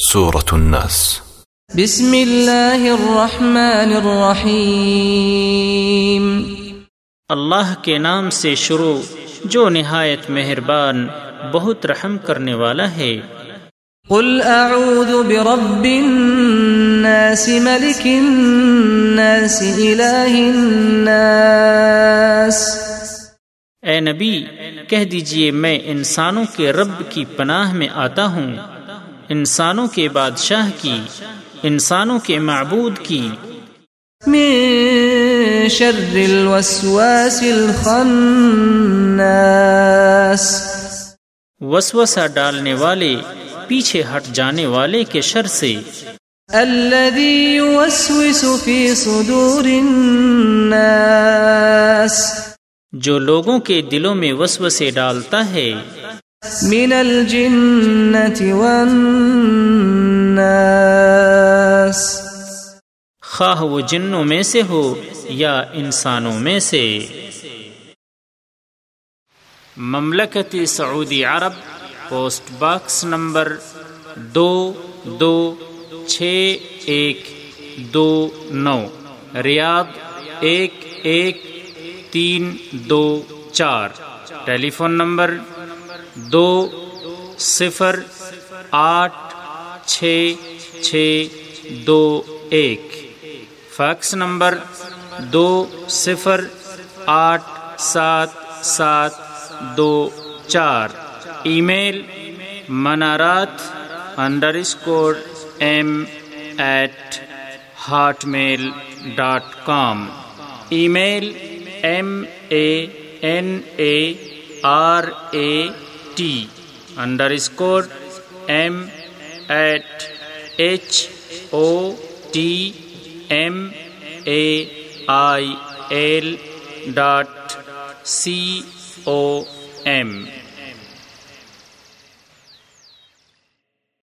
سورة الناس. بسم اللہ الرحمن الرحیم. اللہ کے نام سے شروع جو نہایت مہربان بہت رحم کرنے والا ہے۔ قل اعوذ برب الناس ملک الناس الہ الناس. اے نبی کہہ دیجیے میں انسانوں کے رب کی پناہ میں آتا ہوں۔ انسانوں کے بادشاہ کی انسانوں کے معبود کی۔ من شر الوسواس الخناس۔ وسوسہ ڈالنے والے پیچھے ہٹ جانے والے کے شر سے۔ الذي يوسوس في صدور الناس۔ جو لوگوں کے دلوں میں وسوسے ڈالتا ہے۔ من الجنة والناس. خواہ وہ جنوں میں سے ہو یا انسانوں میں سے. مملکت سعودی عرب، پوسٹ باکس نمبر دو دو، چھ، ایک، دو، نو، ریاض، ایک ایک، تین، دو، چار. ٹیلی فون نمبر دو، صفر، آٹھ، چھ چھ، دو، ایک۔ فیکس نمبر دو، صفر، آٹھ، سات سات، دو، چار۔ Email منارات underscore M at hotmail dot com email M A N A R A T underscore M at H O T M A I L dot C O M